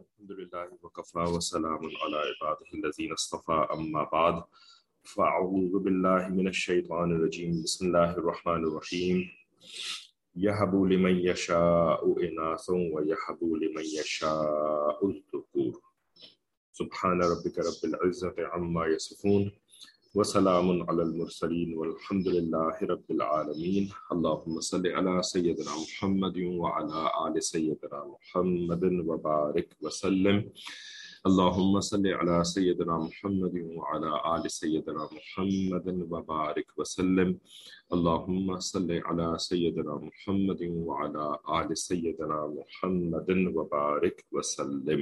الحمد لله وكفى وسلام على عباده الذين اصطفى أما بعد فأعوذ بالله من الشيطان الرجيم. بسم الله الرحمن الرحيم. يهب لمن يشاء إناثا ويهب لمن يشاء الذكور. سبحان ربك رب العزة عما يصفون. وسلام على المرسلين والحمد لله رب العالمين اللهم صل على سيدنا محمد وعلى آل سيدنا محمد وبارك وسلم. اللهم صل على سيدنا محمد وعلى آل سيدنا محمد وبارك وسلم. اللهم صل على سيدنا محمد وعلى آل سيدنا محمد وبارك وسلم.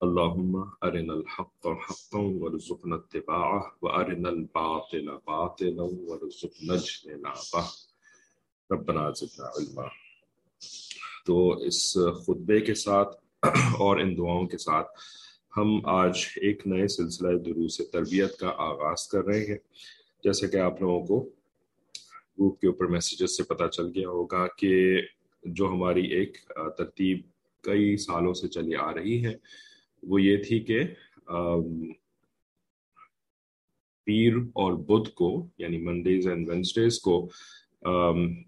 اللهم أرنا الحق حقا وارزقنا اتباعه، وأرنا الباطل باطلا وارزقنا اجتنابه. ربنا زدنا علما. تو اس خطبے کے ساتھ اور ان دعاؤں کے ساتھ ہم آج ایک نئے سلسلہ دروس تربیت کا آغاز کر رہے ہیں۔ جیسے کہ آپ لوگوں کو گروپ کے اوپر میسیجز سے پتہ چل گیا ہوگا کہ جو ہماری ایک ترتیب کئی سالوں سے چلی آ رہی ہے وہ یہ تھی کہ پیر اور بدھ کو یعنی منڈیز اینڈ وینسڈیز کو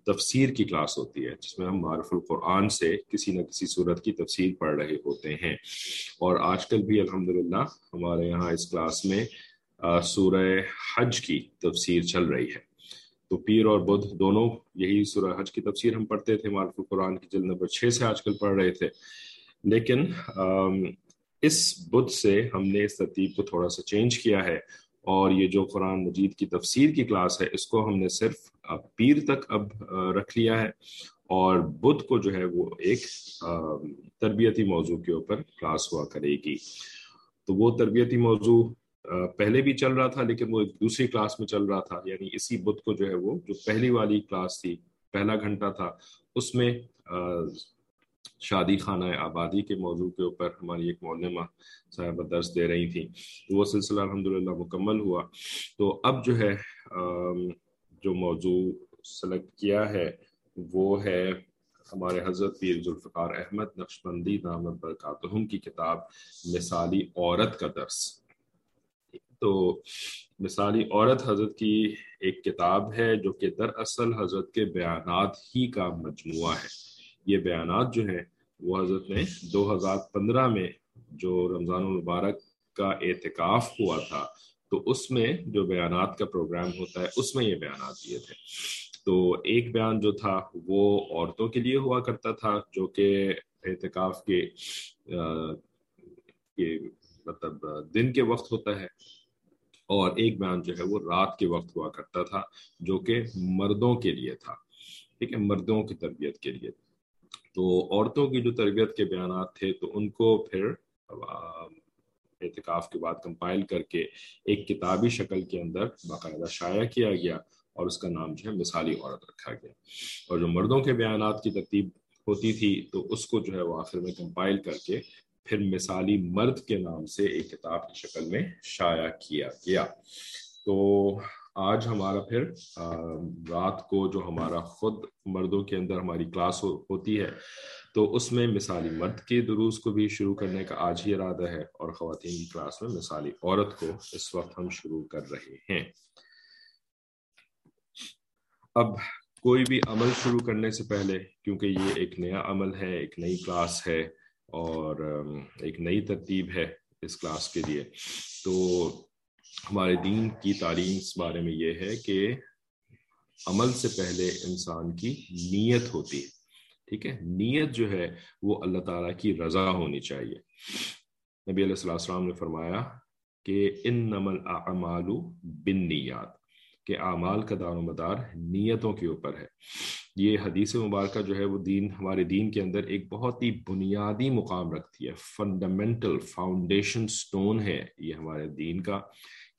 تفسیر کی کلاس ہوتی ہے، جس میں ہم معرف القرآن سے کسی نہ کسی صورت کی تفسیر پڑھ رہے ہوتے ہیں۔ اور آج کل بھی الحمدللہ ہمارے یہاں اس کلاس میں سورہ حج کی تفسیر چل رہی ہے۔ تو پیر اور بدھ دونوں یہی سورہ حج کی تفسیر ہم پڑھتے تھے، معرف القرآن کی جلد نمبر چھ سے آج کل پڑھ رہے تھے۔ لیکن اس بدھ سے ہم نے اس ترتیب کو تھوڑا سا چینج کیا ہے اور یہ جو قرآن مجید کی تفسیر کی کلاس ہے، اس کو ہم نے صرف پیر تک اب رکھ لیا ہے اور بدھ کو جو ہے وہ ایک تربیتی موضوع کے اوپر کلاس ہوا کرے گی۔ تو وہ تربیتی موضوع پہلے بھی چل رہا تھا لیکن وہ ایک دوسری کلاس میں چل رہا تھا۔ یعنی اسی بدھ کو جو ہے وہ، جو پہلی والی کلاس تھی، پہلا گھنٹہ تھا، اس میں شادی خانہ آبادی کے موضوع کے اوپر ہماری ایک معلمہ صاحبہ درس دے رہی تھیں تو وہ سلسلہ الحمدللہ مکمل ہوا۔ تو اب جو ہے جو موضوع سلیکٹ کیا ہے، وہ ہے ہمارے حضرت پیر ذوالفقار احمد نقشبندی دامت برکاتہم کی کتاب مثالی عورت کا درس۔ تو مثالی عورت حضرت کی ایک کتاب ہے جو کہ دراصل حضرت کے بیانات ہی کا مجموعہ ہے۔ یہ بیانات جو ہیں وہ حضرت نے دو ہزار پندرہ میں جو رمضان المبارک کا اعتکاف ہوا تھا، تو اس میں جو بیانات کا پروگرام ہوتا ہے، اس میں یہ بیانات دیے تھے۔ تو ایک بیان جو تھا، وہ عورتوں کے لیے ہوا کرتا تھا، جو کہ اعتکاف کے مطلب دن کے وقت ہوتا ہے۔ اور ایک بیان جو ہے، وہ رات کے وقت ہوا کرتا تھا، جو کہ مردوں کے لیے تھا۔ ٹھیک ہے، مردوں کی تربیت کے لیے۔ تو عورتوں کی جو تربیت کے بیانات تھے تو ان کو پھر اعتکاف کے بعد کمپائل کر کے ایک کتابی شکل کے اندر باقاعدہ شائع کیا گیا اور اس کا نام جو ہے مثالی عورت رکھا گیا۔ اور جو مردوں کے بیانات کی ترتیب ہوتی تھی تو اس کو جو ہے وہ آخر میں کمپائل کر کے پھر مثالی مرد کے نام سے ایک کتاب کی شکل میں شائع کیا گیا۔ تو آج ہمارا پھر رات کو جو ہمارا خود مردوں کے اندر ہماری کلاس ہوتی ہے، تو اس میں مثالی مرد کے دروس کو بھی شروع کرنے کا آج ہی ارادہ ہے اور خواتین کی کلاس میں مثالی عورت کو اس وقت ہم شروع کر رہے ہیں۔ اب کوئی بھی عمل شروع کرنے سے پہلے، کیونکہ یہ ایک نیا عمل ہے، ایک نئی کلاس ہے اور ایک نئی ترتیب ہے اس کلاس کے لیے، تو ہمارے دین کی تعلیم اس بارے میں یہ ہے کہ عمل سے پہلے انسان کی نیت ہوتی ہے، ٹھیک ہے؟ نیت جو ہے وہ اللہ تعالیٰ کی رضا ہونی چاہیے۔ نبی علیہ السلام نے فرمایا کہ ان نمل اعمال بن نیات کہ اعمال کا دار و مدار نیتوں کے اوپر ہے۔ یہ حدیث مبارکہ جو ہے وہ دین، ہمارے دین کے اندر ایک بہت ہی بنیادی مقام رکھتی ہے۔ فنڈامنٹل فاؤنڈیشن سٹون ہے یہ ہمارے دین کا۔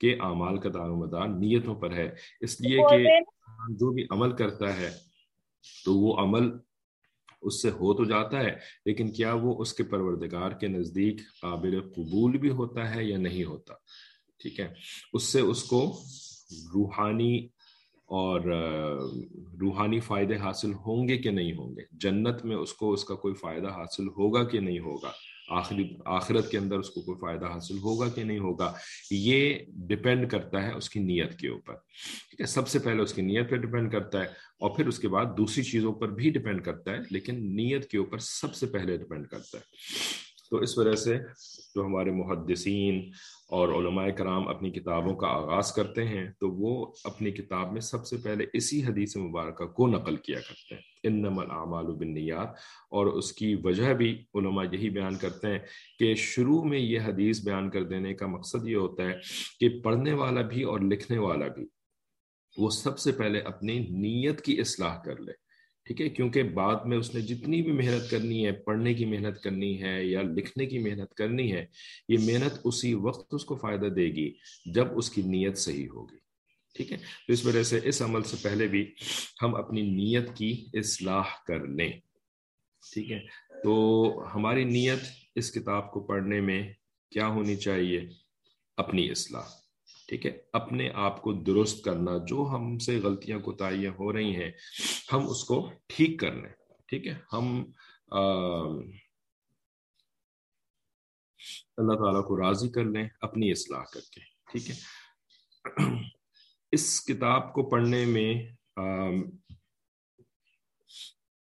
کہ اعمال کا دار و مدار نیتوں پر ہے۔ اس لیے کہ جو بھی عمل کرتا ہے تو وہ عمل اس سے ہو تو جاتا ہے لیکن کیا وہ اس کے پروردگار کے نزدیک قابل قبول بھی ہوتا ہے یا نہیں ہوتا؟ ٹھیک ہے۔ اس سے اس کو روحانی اور روحانی فائدے حاصل ہوں گے کہ نہیں ہوں گے؟ جنت میں اس کو اس کا کوئی فائدہ حاصل ہوگا کہ نہیں ہوگا؟ آخری آخرت کے اندر اس کو کوئی فائدہ حاصل ہوگا کہ نہیں ہوگا؟ یہ ڈپینڈ کرتا ہے اس کی نیت کے اوپر، ٹھیک ہے؟ سب سے پہلے اس کی نیت پہ ڈپینڈ کرتا ہے اور پھر اس کے بعد دوسری چیزوں پر بھی ڈپینڈ کرتا ہے، لیکن نیت کے اوپر سب سے پہلے ڈپینڈ کرتا ہے۔ تو اس وجہ سے جو ہمارے محدثین اور علماء کرام اپنی کتابوں کا آغاز کرتے ہیں، تو وہ اپنی کتاب میں سب سے پہلے اسی حدیث مبارکہ کو نقل کیا کرتے ہیں۔ ان الاعمال بالنیات، اور اس کی وجہ بھی علماء یہی بیان کرتے ہیں کہ شروع میں یہ حدیث بیان کر دینے کا مقصد یہ ہوتا ہے کہ پڑھنے والا بھی اور لکھنے والا بھی وہ سب سے پہلے اپنی نیت کی اصلاح کر لے۔ ٹھیک ہے، کیونکہ بعد میں اس نے جتنی بھی محنت کرنی ہے، پڑھنے کی محنت کرنی ہے یا لکھنے کی محنت کرنی ہے، یہ محنت اسی وقت اس کو فائدہ دے گی جب اس کی نیت صحیح ہوگی۔ ٹھیک ہے، تو اس وجہ سے اس عمل سے پہلے بھی ہم اپنی نیت کی اصلاح کر لیں۔ ٹھیک ہے، تو ہماری نیت اس کتاب کو پڑھنے میں کیا ہونی چاہیے؟ اپنی اصلاح۔ ٹھیک ہے، اپنے آپ کو درست کرنا، جو ہم سے غلطیاں، کوتاہیاں ہو رہی ہیں، ہم اس کو ٹھیک کر لیں۔ ٹھیک ہے، ہم اللہ تعالیٰ کو راضی کر لیں، اپنی اصلاح کر کے۔ ٹھیک ہے، اس کتاب کو پڑھنے میں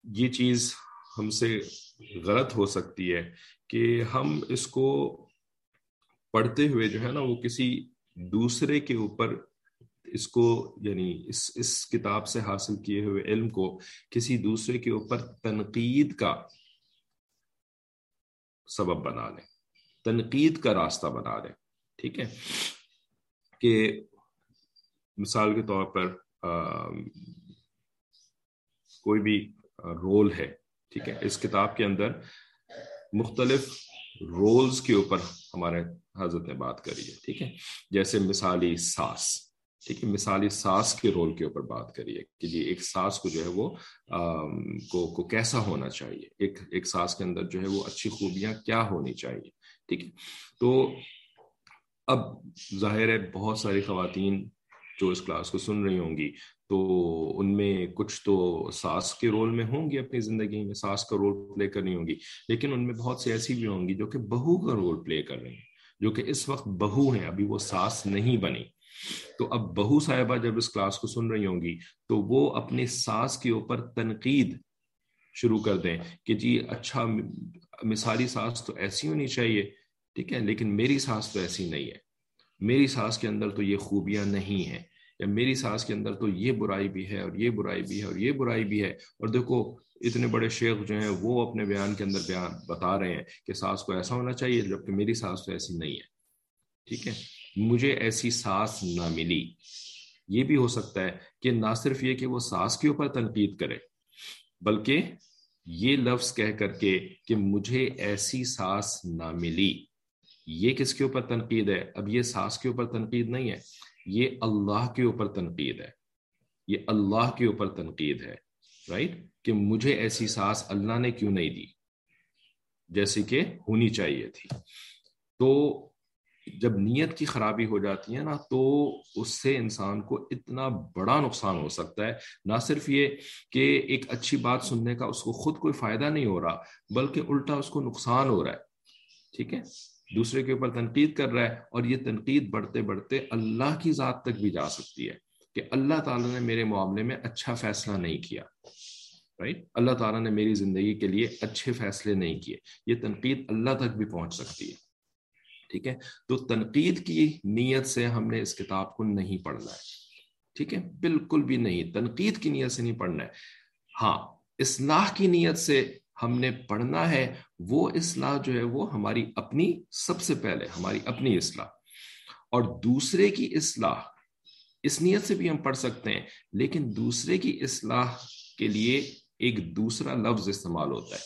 یہ چیز ہم سے غلط ہو سکتی ہے کہ ہم اس کو پڑھتے ہوئے جو ہے نا، وہ کسی دوسرے کے اوپر اس کو یعنی اس اس کتاب سے حاصل کیے ہوئے علم کو کسی دوسرے کے اوپر تنقید کا سبب بنا لیں، تنقید کا راستہ بنا لیں، ٹھیک ہے؟ کہ مثال کے طور پر کوئی بھی رول ہے، ٹھیک ہے؟ اس کتاب کے اندر مختلف رولز کے اوپر ہمارے حضرت نے بات کری ہے ٹھیک ہے؟ جیسے مثالی ساس ٹھیک ہے؟ مثالی ساس کے رول کے اوپر بات کریے کہ جی ایک ساس کو جو ہے وہ کو, کو کیسا ہونا چاہیے؟ ایک ایک ساس کے اندر جو ہے وہ اچھی خوبیاں کیا ہونی چاہیے؟ ٹھیک ہے؟ تو اب ظاہر ہے بہت ساری خواتین جو اس کلاس کو سن رہی ہوں گی، تو ان میں کچھ تو ساس کے رول میں ہوں گی اپنی زندگی میں، ساس کا رول پلے کرنی ہوں گی، لیکن ان میں بہت سی ایسی بھی ہوں گی جو کہ بہو کا رول پلے کر رہی ہیں، جو کہ اس وقت بہو ہیں، ابھی وہ ساس نہیں بنی۔ تو اب بہو صاحبہ جب اس کلاس کو سن رہی ہوں گی، تو وہ اپنی ساس کے اوپر تنقید شروع کر دیں کہ جی اچھا مثالی ساس تو ایسی ہونی چاہیے، ٹھیک ہے، لیکن میری ساس تو ایسی نہیں ہے۔ میری ساس کے اندر تو یہ خوبیاں نہیں ہیں۔ یا میری ساس کے اندر تو یہ برائی بھی ہے اور یہ برائی بھی ہے اور یہ برائی بھی ہے۔ اور دیکھو، اتنے بڑے شیخ جو ہیں وہ اپنے بیان کے اندر بیان بتا رہے ہیں کہ ساس کو ایسا ہونا چاہیے جبکہ میری ساس تو ایسی نہیں ہے۔ ٹھیک ہے؟ مجھے ایسی ساس نہ ملی۔ یہ بھی ہو سکتا ہے کہ نہ صرف یہ کہ وہ ساس کے اوپر تنقید کرے، بلکہ یہ لفظ کہہ کر کے کہ مجھے ایسی ساس نہ ملی۔ یہ کس کے اوپر تنقید ہے؟ اب یہ ساس کے اوپر تنقید نہیں ہے۔ یہ اللہ کے اوپر تنقید ہے۔ یہ اللہ کے اوپر تنقید ہے رائٹ کہ مجھے ایسی ساس اللہ نے کیوں نہیں دی؟ جیسے کہ ہونی چاہیے تھی۔ تو جب نیت کی خرابی ہو جاتی ہے نا، تو اس سے انسان کو اتنا بڑا نقصان ہو سکتا ہے۔ نہ صرف یہ کہ ایک اچھی بات سننے کا اس کو خود کوئی فائدہ نہیں ہو رہا، بلکہ الٹا اس کو نقصان ہو رہا ہے۔ ٹھیک ہے؟ دوسرے کے اوپر تنقید کر رہا ہے اور یہ تنقید بڑھتے بڑھتے اللہ کی ذات تک بھی جا سکتی ہے کہ اللہ تعالیٰ نے میرے معاملے میں اچھا فیصلہ نہیں کیا رائٹ اللہ تعالیٰ نے میری زندگی کے لیے اچھے فیصلے نہیں کیے، یہ تنقید اللہ تک بھی پہنچ سکتی ہے، ٹھیک ہے؟ تو تنقید کی نیت سے ہم نے اس کتاب کو نہیں پڑھنا ہے، ٹھیک ہے؟ بالکل بھی نہیں، تنقید کی نیت سے نہیں پڑھنا ہے۔ ہاں اصلاح کی نیت سے ہم نے پڑھنا ہے، وہ اصلاح جو ہے، وہ ہماری اپنی سب سے پہلے، ہماری اپنی اصلاح۔ اور دوسرے کی اصلاح، اس نیت سے بھی ہم پڑھ سکتے ہیں، لیکن دوسرے کی اصلاح کے لیے ایک دوسرا لفظ استعمال ہوتا ہے۔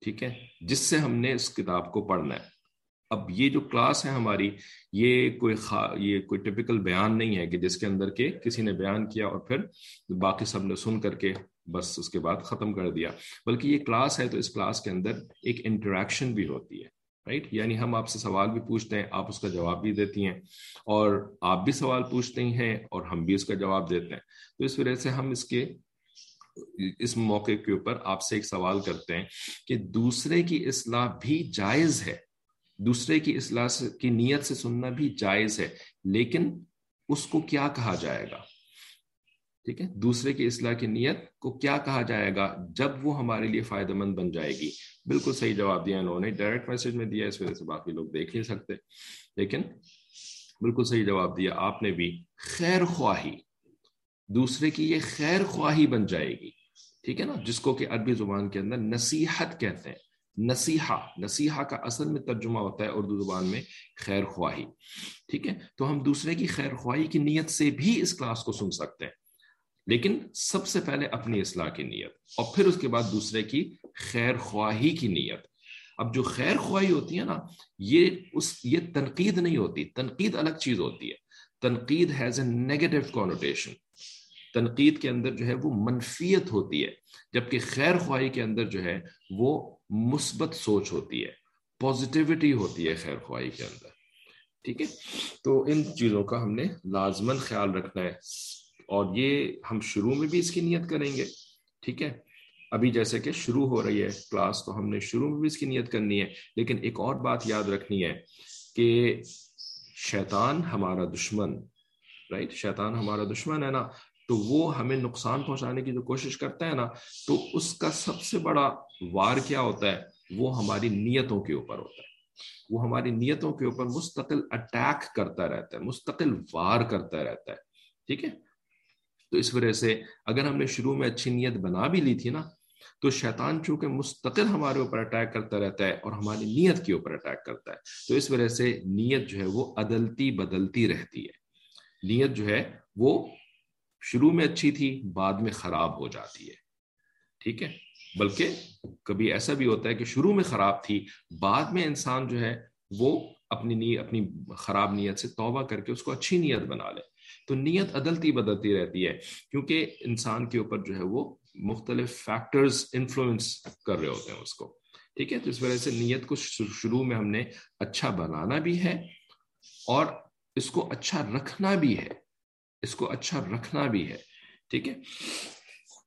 ٹھیک ہے؟ جس سے ہم نے اس کتاب کو پڑھنا ہے۔ اب یہ جو کلاس ہے ہماری، یہ کوئی خا، یہ کوئی ٹپیکل بیان نہیں ہے کہ جس کے اندر کے کسی نے بیان کیا اور پھر باقی سب نے سن کر کے بس اس کے بعد ختم کر دیا۔ بلکہ یہ کلاس ہے تو اس کلاس کے اندر ایک انٹریکشن بھی ہوتی ہے رائٹ یعنی ہم آپ سے سوال بھی پوچھتے ہیں، آپ اس کا جواب بھی دیتی ہیں، اور آپ بھی سوال پوچھتے ہیں اور ہم بھی اس کا جواب دیتے ہیں۔ تو اس وجہ سے ہم اس کے، اس موقع کے اوپر آپ سے ایک سوال کرتے ہیں کہ دوسرے کی اصلاح بھی جائز ہے۔ دوسرے کی اصلاح کی نیت سے سننا بھی جائز ہے، لیکن اس کو کیا کہا جائے گا؟ ٹھیک ہے؟ دوسرے کی اصلاح کی نیت کو کیا کہا جائے گا جب وہ ہمارے لیے فائدہ مند بن جائے گی؟ بالکل صحیح جواب دیا انہوں نے ڈائریکٹ میسج میں دیا، اس وجہ سے باقی لوگ دیکھ نہیں سکتے۔ لیکن بالکل صحیح جواب دیا آپ نے بھی، خیر خواہی۔ دوسرے کی یہ خیر خواہی بن جائے گی۔ ٹھیک ہے نا؟ جس کو کہ عربی زبان کے اندر نصیحت کہتے ہیں۔ نصیحہ نصیحہ کا اصل میں ترجمہ ہوتا ہے اردو زبان میں، خیر خواہی۔ ٹھیک ہے؟ تو ہم دوسرے کی خیر خواہی کی نیت سے بھی اس کلاس کو سن سکتے ہیں۔ لیکن سب سے پہلے اپنی اصلاح کی نیت اور پھر اس کے بعد دوسرے کی خیر خواہی کی نیت۔ اب جو خیر خواہی ہوتی ہے نا، یہ اس، یہ تنقید نہیں ہوتی، تنقید الگ چیز ہوتی ہے۔ تنقید ہیز اے نیگیٹو کونوٹیشن تنقید کے اندر جو ہے وہ منفیت ہوتی ہے، جبکہ خیر خواہی کے اندر جو ہے وہ مثبت سوچ ہوتی ہے پازیٹیوٹی ہوتی ہے خیر خواہی کے اندر۔ ٹھیک ہے؟ تو ان چیزوں کا ہم نے لازمن خیال رکھنا ہے۔ اور یہ ہم شروع میں بھی اس کی نیت کریں گے، ٹھیک ہے؟ ابھی جیسے کہ شروع ہو رہی ہے کلاس، تو ہم نے شروع میں بھی اس کی نیت کرنی ہے۔ لیکن ایک اور بات یاد رکھنی ہے کہ شیطان ہمارا دشمن رائٹ شیطان ہمارا دشمن ہے نا، تو وہ ہمیں نقصان پہنچانے کی جو کوشش کرتا ہے نا، تو اس کا سب سے بڑا وار کیا ہوتا ہے؟ وہ ہماری نیتوں کے اوپر ہوتا ہے۔ وہ ہماری نیتوں کے اوپر مستقل اٹیک کرتا رہتا ہے، مستقل وار کرتا رہتا ہے۔ ٹھیک ہے؟ تو اس وجہ سے اگر ہم نے شروع میں اچھی نیت بنا بھی لی تھی نا، تو شیطان چونکہ مستقل ہمارے اوپر اٹیک کرتا رہتا ہے اور ہماری نیت کے اوپر اٹیک کرتا ہے، تو اس وجہ سے نیت جو ہے وہ عدلتی بدلتی رہتی ہے۔ نیت جو ہے وہ شروع میں اچھی تھی، بعد میں خراب ہو جاتی ہے۔ ٹھیک ہے؟ بلکہ کبھی ایسا بھی ہوتا ہے کہ شروع میں خراب تھی، بعد میں انسان جو ہے وہ اپنی نیت اپنی خراب نیت سے توبہ کر کے اس کو اچھی نیت بنا لے۔ تو نیت عدلتی بدلتی رہتی ہے، کیونکہ انسان کے اوپر جو ہے وہ مختلف فیکٹرز انفلوئنس کر رہے ہوتے ہیں اس کو۔ ٹھیک ہے؟ تو اس وجہ سے نیت کو شروع میں ہم نے اچھا بنانا بھی ہے اور اس کو اچھا رکھنا بھی ہے۔ اس کو اچھا رکھنا بھی ہے۔ ٹھیک ہے؟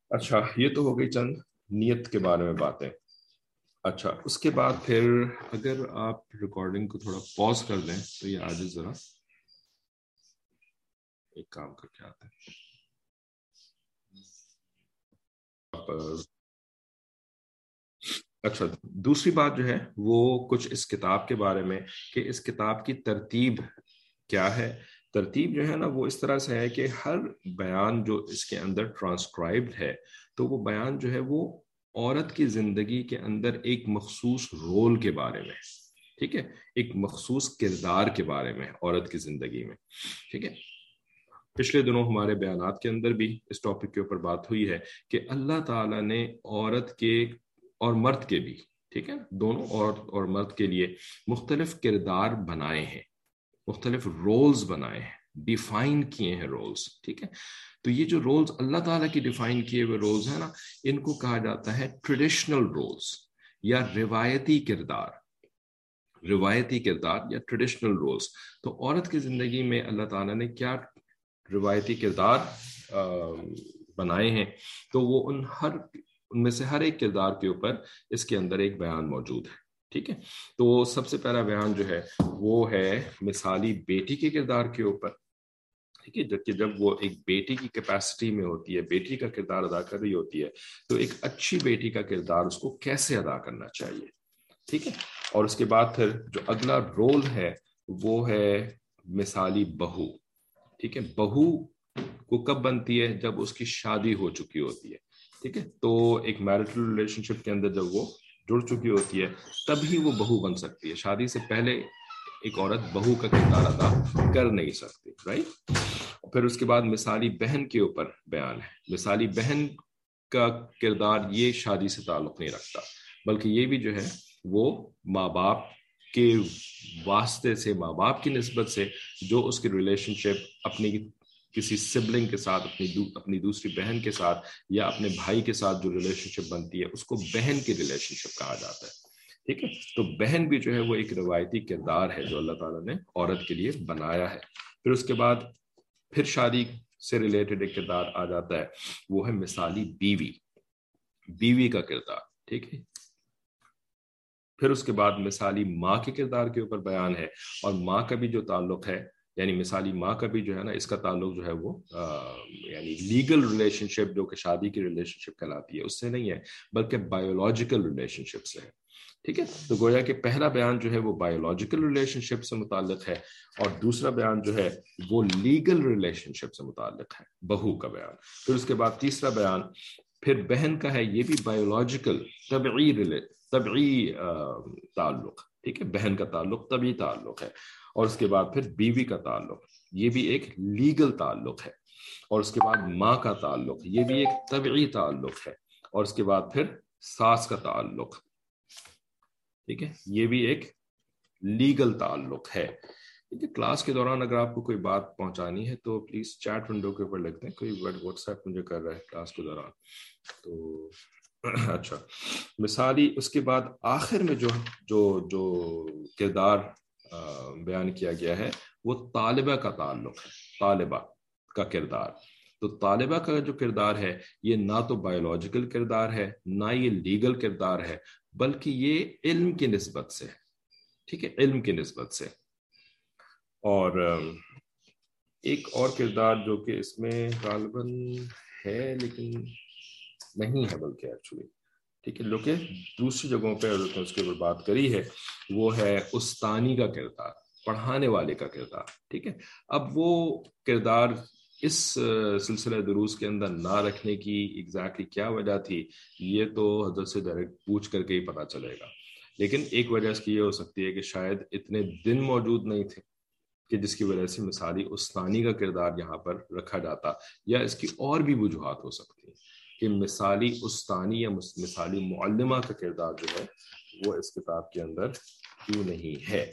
اچھا یہ تو ہو گئی چند نیت کے بارے میں باتیں۔ اچھا اس کے بعد پھر اگر آپ ریکارڈنگ کو تھوڑا پوز کر دیں تو یہ آج ذرا ایک کام کر کے آتے ہیں اچھا دوسری بات جو ہے وہ کچھ اس کتاب کے بارے میں کہ اس کتاب کی ترتیب کیا ہے ترتیب جو ہے نا وہ اس طرح سے ہے کہ ہر بیان جو اس کے اندر ٹرانسکرائبڈ ہے تو وہ بیان جو ہے وہ عورت کی زندگی کے اندر ایک مخصوص رول کے بارے میں ٹھیک ہے ایک مخصوص کردار کے بارے میں عورت کی زندگی میں ٹھیک ہے پچھلے دنوں ہمارے بیانات کے اندر بھی اس ٹاپک کے اوپر بات ہوئی ہے کہ اللہ تعالیٰ نے عورت کے اور مرد کے بھی، ٹھیک ہے؟ دونوں عورت اور مرد کے لیے مختلف کردار بنائے ہیں، مختلف رولز بنائے ہیں ڈیفائن کیے ہیں رولز ٹھیک ہے؟ تو یہ جو رولز اللہ تعالیٰ کی ڈیفائن کیے ہوئے رولز ہیں نا، ان کو کہا جاتا ہے ٹریڈیشنل رولز یا روایتی کردار روایتی کردار یا ٹریڈیشنل رولز تو عورت کی زندگی میں اللہ تعالیٰ نے کیا روایتی کردار بنائے ہیں۔ تو وہ ان ہر، ان میں سے ہر ایک کردار کے اوپر اس کے اندر ایک بیان موجود ہے، ٹھیک ہے؟ تو سب سے پہلا بیان جو ہے، وہ ہے مثالی بیٹی کے کردار کے اوپر، ٹھیک ہے؟ جبکہ جب وہ ایک بیٹی کی کیپیسٹی میں ہوتی ہے، بیٹی کا کردار ادا کر رہی ہوتی ہے، تو ایک اچھی بیٹی کا کردار اس کو کیسے ادا کرنا چاہیے، ٹھیک ہے؟ اور اس کے بعد پھر جو اگلا رول ہے، وہ ہے مثالی بہو۔ ٹھیک ہے، بہو کو کب بنتی ہے؟ جب اس کی شادی ہو چکی ہوتی ہے، ٹھیک ہے؟ تو ایک میرٹل ریلیشن شپ کے اندر جب وہ جڑ چکی ہوتی ہے تب ہی وہ بہو بن سکتی ہے۔ شادی سے پہلے ایک عورت بہو کا کردار ادا کر نہیں سکتی رائٹ پھر اس کے بعد مثالی بہن کے اوپر بیان ہے۔ مثالی بہن کا کردار یہ شادی سے تعلق نہیں رکھتا، بلکہ یہ بھی جو ہے، وہ ماں باپ کے واسطے سے، ماں باپ کی نسبت سے جو اس کی ریلیشن شپ اپنی کسی سبلنگ کے ساتھ، اپنی دو، اپنی دوسری بہن کے ساتھ یا اپنے بھائی کے ساتھ جو ریلیشن شپ بنتی ہے، اس کو بہن کی ریلیشن شپ کہا جاتا ہے۔ ٹھیک ہے؟ تو بہن بھی جو ہے وہ ایک روایتی کردار ہے جو اللہ تعالیٰ نے عورت کے لیے بنایا ہے۔ پھر اس کے بعد پھر شادی سے ریلیٹڈ ایک کردار آ جاتا ہے، وہ ہے مثالی بیوی۔ بیوی کا کردار، ٹھیک ہے؟ پھر اس کے بعد مثالی ماں کے کردار کے اوپر بیان ہے اور ماں کا بھی جو تعلق ہے یعنی مثالی ماں کا بھی جو ہے نا، اس کا تعلق جو ہے وہ یعنی لیگل ریلیشن شپ جو کہ شادی کی ریلیشن شپ کہلاتی ہے، اس سے نہیں ہے، بلکہ بایولوجیکل ریلیشن شپ سے ہے۔ ٹھیک ہے؟ تو گویا کہ پہلا بیان جو ہے وہ بایولوجیکل ریلیشن شپ سے متعلق ہے اور دوسرا بیان جو ہے وہ لیگل ریلیشن شپ سے متعلق ہے، بہو کا بیان۔ پھر اس کے بعد تیسرا بیان، پھر بہن کا ہے، یہ بھی بایولوجیکل طبعی طبعی تعلق۔ ٹھیک ہے، بہن کا تعلق طبعی تعلق ہے، اور اس کے بعد پھر بیوی کا تعلق۔ یہ بھی ایک لیگل تعلق ہے، اور اس کے بعد ماں کا تعلق۔ یہ بھی ایک طبعی تعلق ہے، اور اس کے بعد پھر ساس کا تعلق۔ ٹھیک ہے، یہ بھی ایک لیگل تعلق ہے۔ ٹھیک ہے، کلاس کے دوران اگر آپ کو کوئی بات پہنچانی ہے تو پلیز چیٹ ونڈو کے اوپر لکھ دیں کوئی واٹس ایپ مجھے کر رہا ہے کلاس کے دوران۔ تو اچھا۔ مثالی اس کے بعد آخر میں جو جو جو کردار بیان کیا گیا ہے، وہ طالبہ کا تعلق ہے، طالبہ کا کردار۔ تو طالبہ کا جو کردار ہے، یہ نہ تو بایولوجیکل کردار ہے، نہ یہ لیگل کردار ہے، بلکہ یہ علم کی نسبت سے ٹھیک ہے، علم کی نسبت سے۔ اور ایک اور کردار جو کہ اس میں غالباً ہے، لیکن نہیں ہے بلکہ ایکچولی ٹھیک ہے جو کہ دوسری جگہوں پہ اس کے اوپر بات کری ہے، وہ ہے استانی کا کردار، پڑھانے والے کا کردار، ٹھیک ہے۔ اب وہ کردار اس سلسلہ دروس کے اندر نہ رکھنے کی ایگزیکٹلی کیا وجہ تھی، یہ تو حضرت سے ڈائریکٹ پوچھ کر کے ہی پتا چلے گا۔ لیکن ایک وجہ اس کی یہ ہو سکتی ہے کہ شاید اتنے دن موجود نہیں تھے کہ جس کی وجہ سے مثالی استانی کا کردار یہاں پر رکھا جاتا یا اس کی اور بھی وجوہات ہو سکتی۔ ہیں کہ مثالی استانی یا مثالی معلمہ کا کردار جو ہے وہ اس کتاب کے اندر کیوں نہیں ہے۔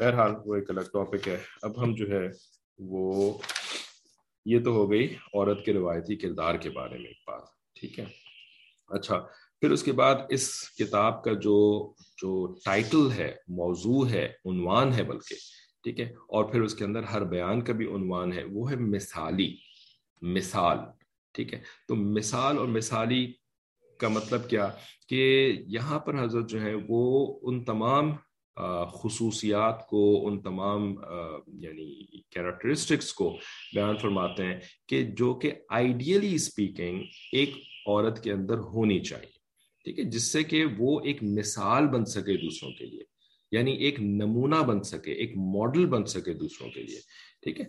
بہرحال وہ ایک الگ ٹاپک ہے۔ اب ہم جو ہے وہ، یہ تو ہو گئی عورت کے روایتی کردار کے بارے میں ایک بات، ٹھیک ہے؟ اچھا پھر اس کے بعد اس کتاب کا جو جو ٹائٹل ہے، موضوع ہے، عنوان ہے بلکہ، ٹھیک ہے؟ اور پھر اس کے اندر ہر بیان کا بھی عنوان ہے، وہ ہے مثالی، مثال۔ ٹھیک ہے۔ تو مثال اور مثالی کا مطلب کیا؟ کہ یہاں پر حضرت جو ہے وہ ان تمام خصوصیات کو، ان تمام یعنی کیریکٹرسٹکس کو بیان فرماتے ہیں کہ جو کہ آئیڈیلی اسپیکنگ ایک عورت کے اندر ہونی چاہیے۔ ٹھیک ہے، جس سے کہ وہ ایک مثال بن سکے دوسروں کے لیے یعنی ایک نمونہ بن سکے، ایک ماڈل بن سکے دوسروں کے لیے۔ ٹھیک ہے،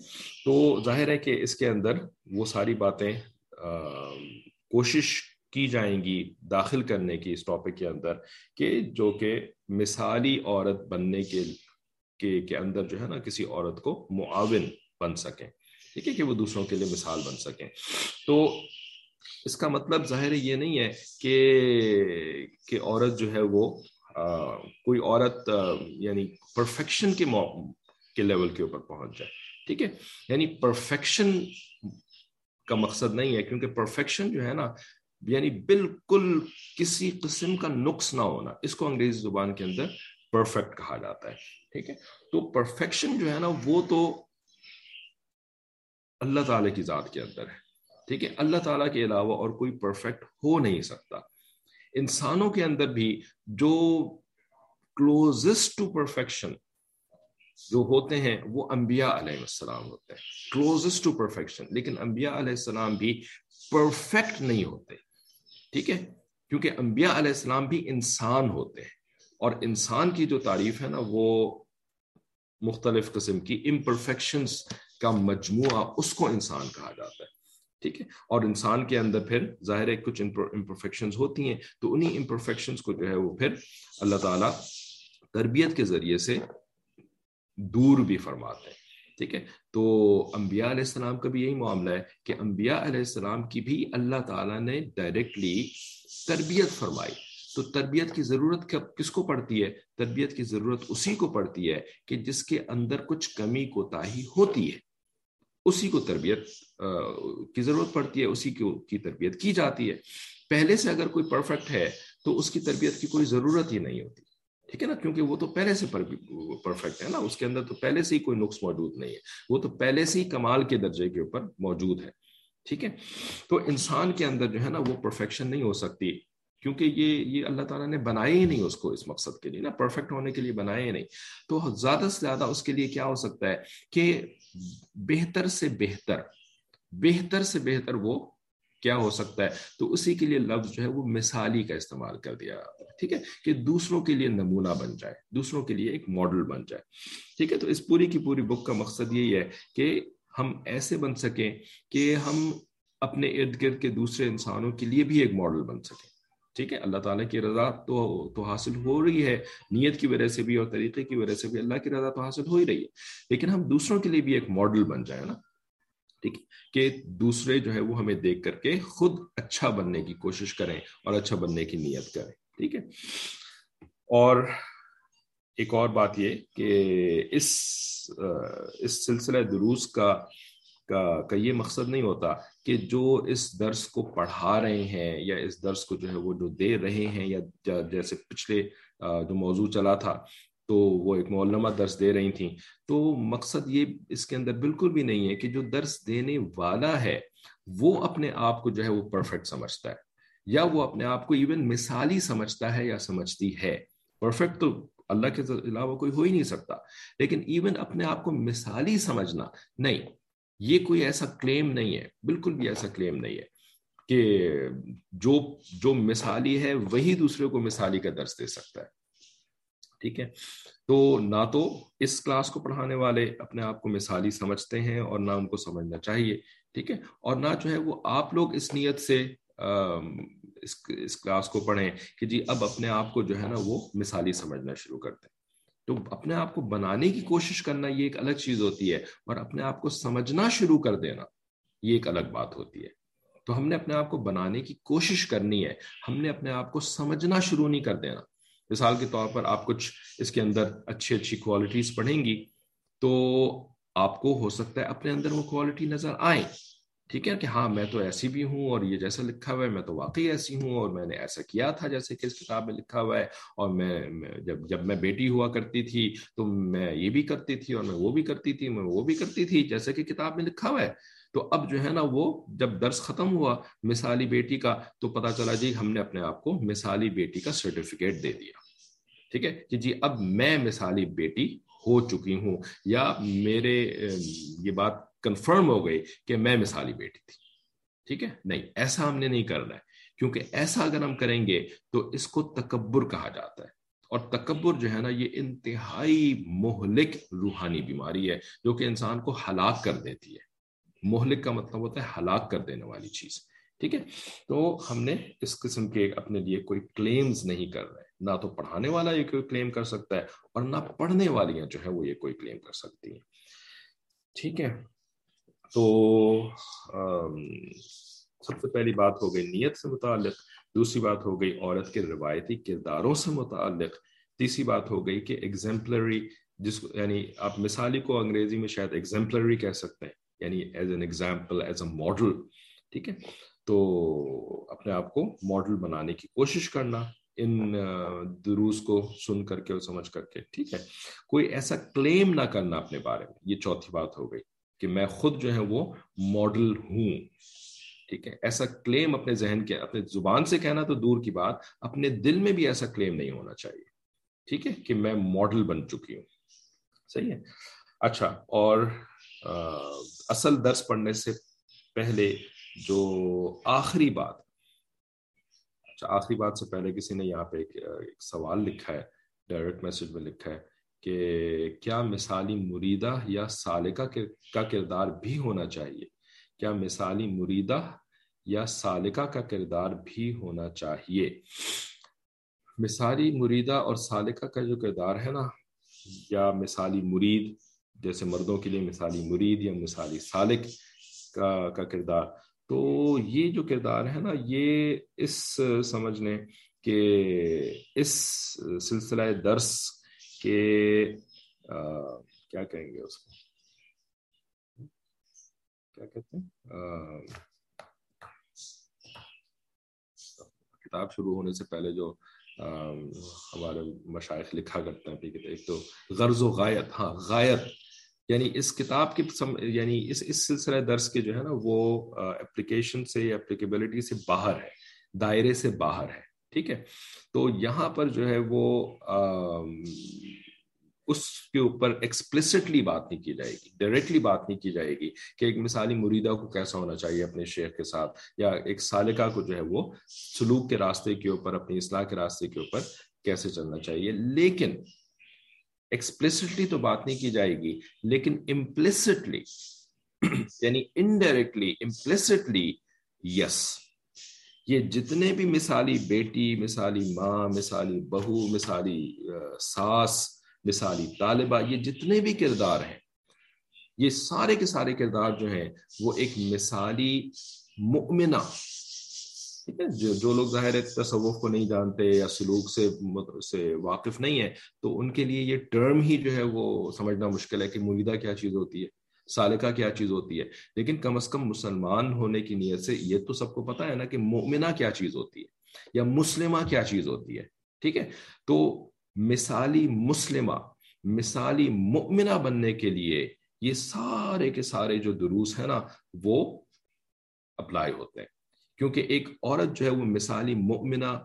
تو ظاہر ہے کہ اس کے اندر وہ ساری باتیں کوشش کی جائیں گی داخل کرنے کی اس ٹاپک کے اندر کہ جو کہ مثالی عورت بننے کے کے, کے اندر جو ہے نا کسی عورت کو معاون بن سکیں۔ ٹھیک ہے کہ وہ دوسروں کے لیے مثال بن سکیں۔ تو اس کا مطلب ظاہر یہ نہیں ہے کہ کہ عورت جو ہے وہ آ, کوئی عورت آ, یعنی پرفیکشن کے کے لیول کے اوپر پہنچ جائے۔ ٹھیک ہے؟ یعنی پرفیکشن کا مقصد نہیں ہے، کیونکہ پرفیکشن جو ہے نا یعنی بالکل کسی قسم کا نقص نہ ہونا، اس کو انگریزی زبان کے اندر پرفیکٹ کہا جاتا ہے، ٹھیک ہے؟ تو پرفیکشن جو ہے نا، وہ تو اللہ تعالی کی ذات کے اندر ہے، ٹھیک ہے؟ اللہ تعالیٰ کے علاوہ اور کوئی پرفیکٹ ہو نہیں سکتا۔ انسانوں کے اندر بھی جو کلوزسٹ ٹو پرفیکشن جو ہوتے ہیں وہ انبیاء علیہ السلام ہوتے ہیں کلوزسٹ ٹو پرفیکشن لیکن انبیاء علیہ السلام بھی پرفیکٹ نہیں ہوتے، ٹھیک ہے؟ کیونکہ انبیاء علیہ السلام بھی انسان ہوتے ہیں۔ اور انسان کی جو تعریف ہے نا، وہ مختلف قسم کی امپرفیکشنس کا مجموعہ اس کو انسان کہا جاتا ہے، ٹھیک ہے؟ اور انسان کے اندر پھر ظاہر ہے کچھ امپرفیکشنز ہوتی ہیں، تو انہی امپرفیکشنز کو جو ہے وہ پھر اللہ تعالیٰ تربیت کے ذریعے سے دور بھی فرماتے ہیں، ٹھیک ہے؟ تو انبیاء علیہ السلام کا بھی یہی معاملہ ہے کہ انبیاء علیہ السلام کی بھی اللہ تعالیٰ نے ڈائریکٹلی تربیت فرمائی۔ تو تربیت کی ضرورت کس کو پڑتی ہے؟ تربیت کی ضرورت اسی کو پڑتی ہے کہ جس کے اندر کچھ کمی کوتاہی ہوتی ہے۔ اسی کو تربیت کی ضرورت پڑتی ہے، اسی کی تربیت کی جاتی ہے۔ پہلے سے اگر کوئی پرفیکٹ ہے تو اس کی تربیت کی کوئی ضرورت ہی نہیں ہوتی۔ ٹھیک ہے نا؟ کیونکہ وہ تو پہلے سے پرفیکٹ ہے نا۔ اس کے اندر تو پہلے سے ہی کوئی نقص موجود نہیں ہے۔ وہ تو پہلے سے ہی کمال کے درجے کے اوپر موجود ہے۔ ٹھیک ہے؟ تو انسان کے اندر جو ہے نا، وہ پرفیکشن نہیں ہو سکتی۔ کیونکہ یہ یہ اللہ تعالیٰ نے بنائے ہی نہیں اس کو اس مقصد کے لیے نا۔ پرفیکٹ ہونے کے لیے بنائے ہی نہیں۔ تو زیادہ سے زیادہ اس کے لیے کیا ہو سکتا ہے کہ بہتر سے بہتر بہتر سے بہتر وہ کیا ہو سکتا ہے؟ تو اسی کے لیے لفظ جو ہے وہ مثالی کا استعمال کر دیا ٹھیک ہے؟ کہ دوسروں کے لیے نمونہ بن جائے، دوسروں کے لیے ایک ماڈل بن جائے، ٹھیک ہے؟ تو اس پوری کی پوری بک کا مقصد یہی ہے کہ ہم ایسے بن سکیں کہ ہم اپنے ارد گرد کے دوسرے انسانوں کے لیے بھی ایک ماڈل بن سکیں، ٹھیک ہے؟ اللہ تعالیٰ کی رضا تو تو حاصل ہو رہی ہے، نیت کی وجہ سے بھی اور طریقے کی وجہ سے بھی اللہ کی رضا تو حاصل ہو ہی رہی ہے، لیکن ہم دوسروں کے لیے بھی ایک ماڈل بن جائے نا؟ ٹھیک کہ دوسرے جو ہے وہ ہمیں دیکھ کر کے خود اچھا بننے کی کوشش کریں اور اچھا بننے کی نیت کریں، ٹھیک ہے؟ اور ایک اور بات یہ کہ اس اس سلسلہ دروس کا کا یہ مقصد نہیں ہوتا کہ جو اس درس کو پڑھا رہے ہیں یا اس درس کو جو ہے وہ جو دے رہے ہیں یا جیسے پچھلے جو موضوع چلا تھا تو وہ ایک معلمہ درس دے رہی تھیں۔ تو مقصد یہ اس کے اندر بالکل بھی نہیں ہے کہ جو درس دینے والا ہے، وہ اپنے آپ کو جو ہے وہ پرفیکٹ سمجھتا ہے، یا وہ اپنے آپ کو ایون مثالی سمجھتا ہے یا سمجھتی ہے۔ پرفیکٹ تو اللہ کے علاوہ کوئی ہو ہی نہیں سکتا، لیکن ایون اپنے آپ کو مثالی سمجھنا، نہیں، یہ کوئی ایسا کلیم نہیں ہے، بالکل بھی ایسا کلیم نہیں ہے کہ جو جو مثالی ہے، وہی دوسرے کو مثالی کا درس دے سکتا ہے۔ ٹھیک ہے؟ تو نہ تو اس کلاس کو پڑھانے والے اپنے آپ کو مثالی سمجھتے ہیں اور نہ ان کو سمجھنا چاہیے، ٹھیک ہے؟ اور نہ جو ہے وہ آپ لوگ اس نیت سے اس اس کلاس کو پڑھیں کہ جی اب اپنے آپ کو جو ہے نا وہ مثالی سمجھنا شروع کر دیں۔ تو اپنے آپ کو بنانے کی کوشش کرنا یہ ایک الگ چیز ہوتی ہے اور اپنے آپ کو سمجھنا شروع کر دینا یہ ایک الگ بات ہوتی ہے۔ تو ہم نے اپنے آپ کو بنانے کی کوشش کرنی ہے، ہم نے اپنے آپ کو سمجھنا شروع نہیں کر دینا۔ مثال کے طور پر آپ کچھ اس کے اندر اچھی اچھی کوالٹیز پڑھیں گی، تو آپ کو ہو سکتا ہے اپنے اندر وہ کوالٹی نظر آئیں ٹھیک ہے کہ ہاں میں تو ایسی بھی ہوں اور یہ جیسا لکھا ہوا ہے، میں تو واقعی ایسی ہوں اور میں نے ایسا کیا تھا جیسے کہ اس کتاب میں لکھا ہوا ہے۔ اور میں جب جب میں بیٹی ہوا کرتی تھی تو میں یہ بھی کرتی تھی اور میں وہ بھی کرتی تھی، میں وہ بھی کرتی تھی جیسے کہ کتاب میں لکھا ہوا ہے۔ تو اب جو ہے نا وہ جب درس ختم ہوا مثالی بیٹی کا تو پتا چلا جی ہم نے اپنے آپ کو مثالی بیٹی کا سرٹیفکیٹ دے دیا۔ ٹھیک ہے؟ کہ جی اب میں مثالی بیٹی ہو چکی ہوں یا میرے یہ بات کنفرم ہو گئی کہ میں مثالی بیٹی تھی۔ ٹھیک ہے؟ نہیں، ایسا ہم نے نہیں کرنا ہے۔ کیونکہ ایسا اگر ہم کریں گے تو اس کو تکبر کہا جاتا ہے۔ اور تکبر جو ہے نا یہ انتہائی مہلک روحانی بیماری ہے جو کہ انسان کو ہلاک کر دیتی ہے۔ مہلک کا مطلب ہوتا ہے ہلاک کر دینے والی چیز۔ ٹھیک ہے؟ تو ہم نے اس قسم کے اپنے لیے کوئی کلیمز نہیں کر رہے۔ نہ تو پڑھانے والا یہ کوئی کلیم کر سکتا ہے اور نہ پڑھنے والیاں جو ہے وہ یہ کوئی کلیم کر سکتی ہیں۔ ٹھیک ہے؟ تو سب سے پہلی بات ہو گئی نیت سے متعلق، دوسری بات ہو گئی عورت کے روایتی کرداروں سے متعلق، تیسری بات ہو گئی کہ ایگزمپلری جس یعنی آپ مثالی کو انگریزی میں شاید ایگزمپلری کہہ سکتے ہیں۔ یعنی as an example as a model ٹھیک ہے؟ تو اپنے آپ کو ماڈل بنانے کی کوشش کرنا، ان دروس کو سن کر کے اور سمجھ کر کے، ٹھیک ہے؟ کوئی ایسا کلیم نہ کرنا اپنے بارے میں، یہ چوتھی بات ہو گئی کہ میں خود جو ہے وہ ماڈل ہوں، ٹھیک ہے؟ ایسا کلیم اپنے ذہن کے، اپنے زبان سے کہنا تو دور کی بات، اپنے دل میں بھی ایسا کلیم نہیں ہونا چاہیے، ٹھیک ہے؟ کہ میں ماڈل بن چکی ہوں، صحیح ہے؟ اچھا اور اصل درس پڑھنے سے پہلے جو آخری بات اچھا آخری بات سے پہلے کسی نے یہاں پہ ایک سوال لکھا ہے ڈائریکٹ میسج میں لکھا ہے کہ کیا مثالی مریدہ یا سالکہ کا کردار بھی ہونا چاہیے؟ کیا مثالی مریدہ یا سالکہ کا کردار بھی ہونا چاہیے؟ مثالی مریدہ اور سالکہ کا جو کردار ہے نا، یا مثالی مرید جیسے مردوں کے لیے مثالی مرید یا مثالی سالک کا کا کردار۔ تو یہ جو کردار ہے نا، یہ اس سمجھنے کہ اس سلسلہ درس کہ کیا کہیں گے اس کو؟ کیا کہتے ہیں؟ کتاب شروع ہونے سے پہلے جو ہمارے مشائق لکھا کرتے ہیں۔ ایک تو غرض و غایت ہاں غایت۔ یعنی اس کتاب کے یعنی اس اس سلسلہ درس کے جو ہے نا، وہ اپلیکیشن سے یا اپلیکیبلٹی سے باہر ہے، دائرے سے باہر ہے، ٹھیک ہے؟ تو یہاں پر جو ہے وہ اس کے اوپر ایکسپلسٹلی بات نہیں کی جائے گی ڈائریکٹلی بات نہیں کی جائے گی کہ ایک مثالی مریدہ کو کیسا ہونا چاہیے اپنے شیخ کے ساتھ، یا ایک سالکہ کو جو ہے وہ سلوک کے راستے کے اوپر، اپنی اصلاح کے راستے کے اوپر کیسے چلنا چاہیے۔ لیکن ایکسپلسٹلی تو بات نہیں کی جائے گی، لیکن امپلسٹلی یعنی انڈائریکٹلی امپلسٹلی یس یہ جتنے بھی مثالی بیٹی، مثالی ماں، مثالی بہو، مثالی ساس، مثالی طالبہ، یہ جتنے بھی کردار ہیں، یہ سارے کے سارے کردار جو ہیں، وہ ایک مثالی مؤمنہ ٹھیک ہے، جو جو لوگ ظاہر تصوف کو نہیں جانتے یا سلوک سے سے واقف نہیں ہے تو ان کے لیے یہ ٹرم ہی جو ہے وہ سمجھنا مشکل ہے کہ مریدہ کیا چیز ہوتی ہے، سالکہ کیا چیز ہوتی ہے۔ لیکن کم از کم مسلمان ہونے کی نیت سے یہ تو سب کو پتا ہے نا کہ مومنہ کیا چیز ہوتی ہے یا مسلمہ کیا چیز ہوتی ہے، ٹھیک ہے؟ تو مثالی مسلمہ، مثالی مؤمنہ بننے کے لیے یہ سارے کے سارے جو دروس ہیں نا، وہ اپلائی ہوتے ہیں۔ کیونکہ ایک عورت جو ہے وہ مثالی مؤمنہ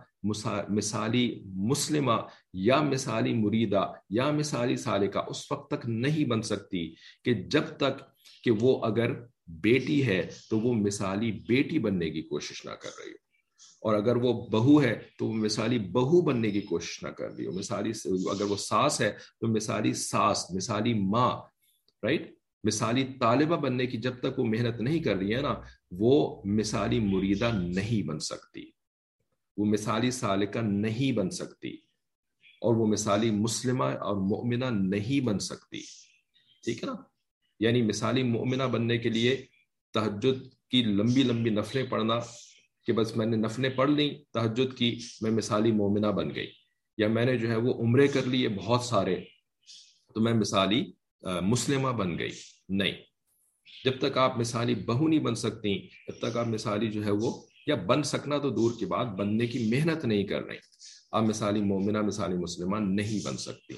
مثالی مسلمہ یا مثالی مریدہ یا مثالی سالکہ اس وقت تک نہیں بن سکتی کہ جب تک کہ وہ اگر بیٹی ہے تو وہ مثالی بیٹی بننے کی کوشش نہ کر رہی ہو۔ اور اگر وہ بہو ہے تو وہ مثالی بہو بننے کی کوشش نہ کر رہی ہو۔ مثالی اگر وہ ساس ہے تو مثالی ساس، مثالی ماں، رائٹ؟ مثالی طالبہ بننے کی جب تک وہ محنت نہیں کر رہی ہے نا، وہ مثالی مریدہ نہیں بن سکتی۔ وہ مثالی سالکہ نہیں بن سکتی۔ اور وہ مثالی مسلمہ اور مؤمنہ نہیں بن سکتی۔ ٹھیک ہے نا؟ یعنی مثالی مؤمنہ بننے کے لیے تہجد کی لمبی لمبی نفلیں پڑھنا کہ بس میں نے نفلیں پڑھ لیں، تہجد کی میں مثالی مومنہ بن گئی۔ یا میں نے جو ہے وہ عمرے کر لیے بہت سارے، تو میں مثالی مسلمہ بن گئی۔ نہیں۔ جب تک آپ مثالی بہو نہیں بن سکتی، جب تک آپ مثالی جو ہے وہ، یا بن سکنا تو دور کی بات، بننے کی محنت نہیں کر رہی۔ آپ مثالی مومنہ، مثالی مسلمہ نہیں بن سکتی۔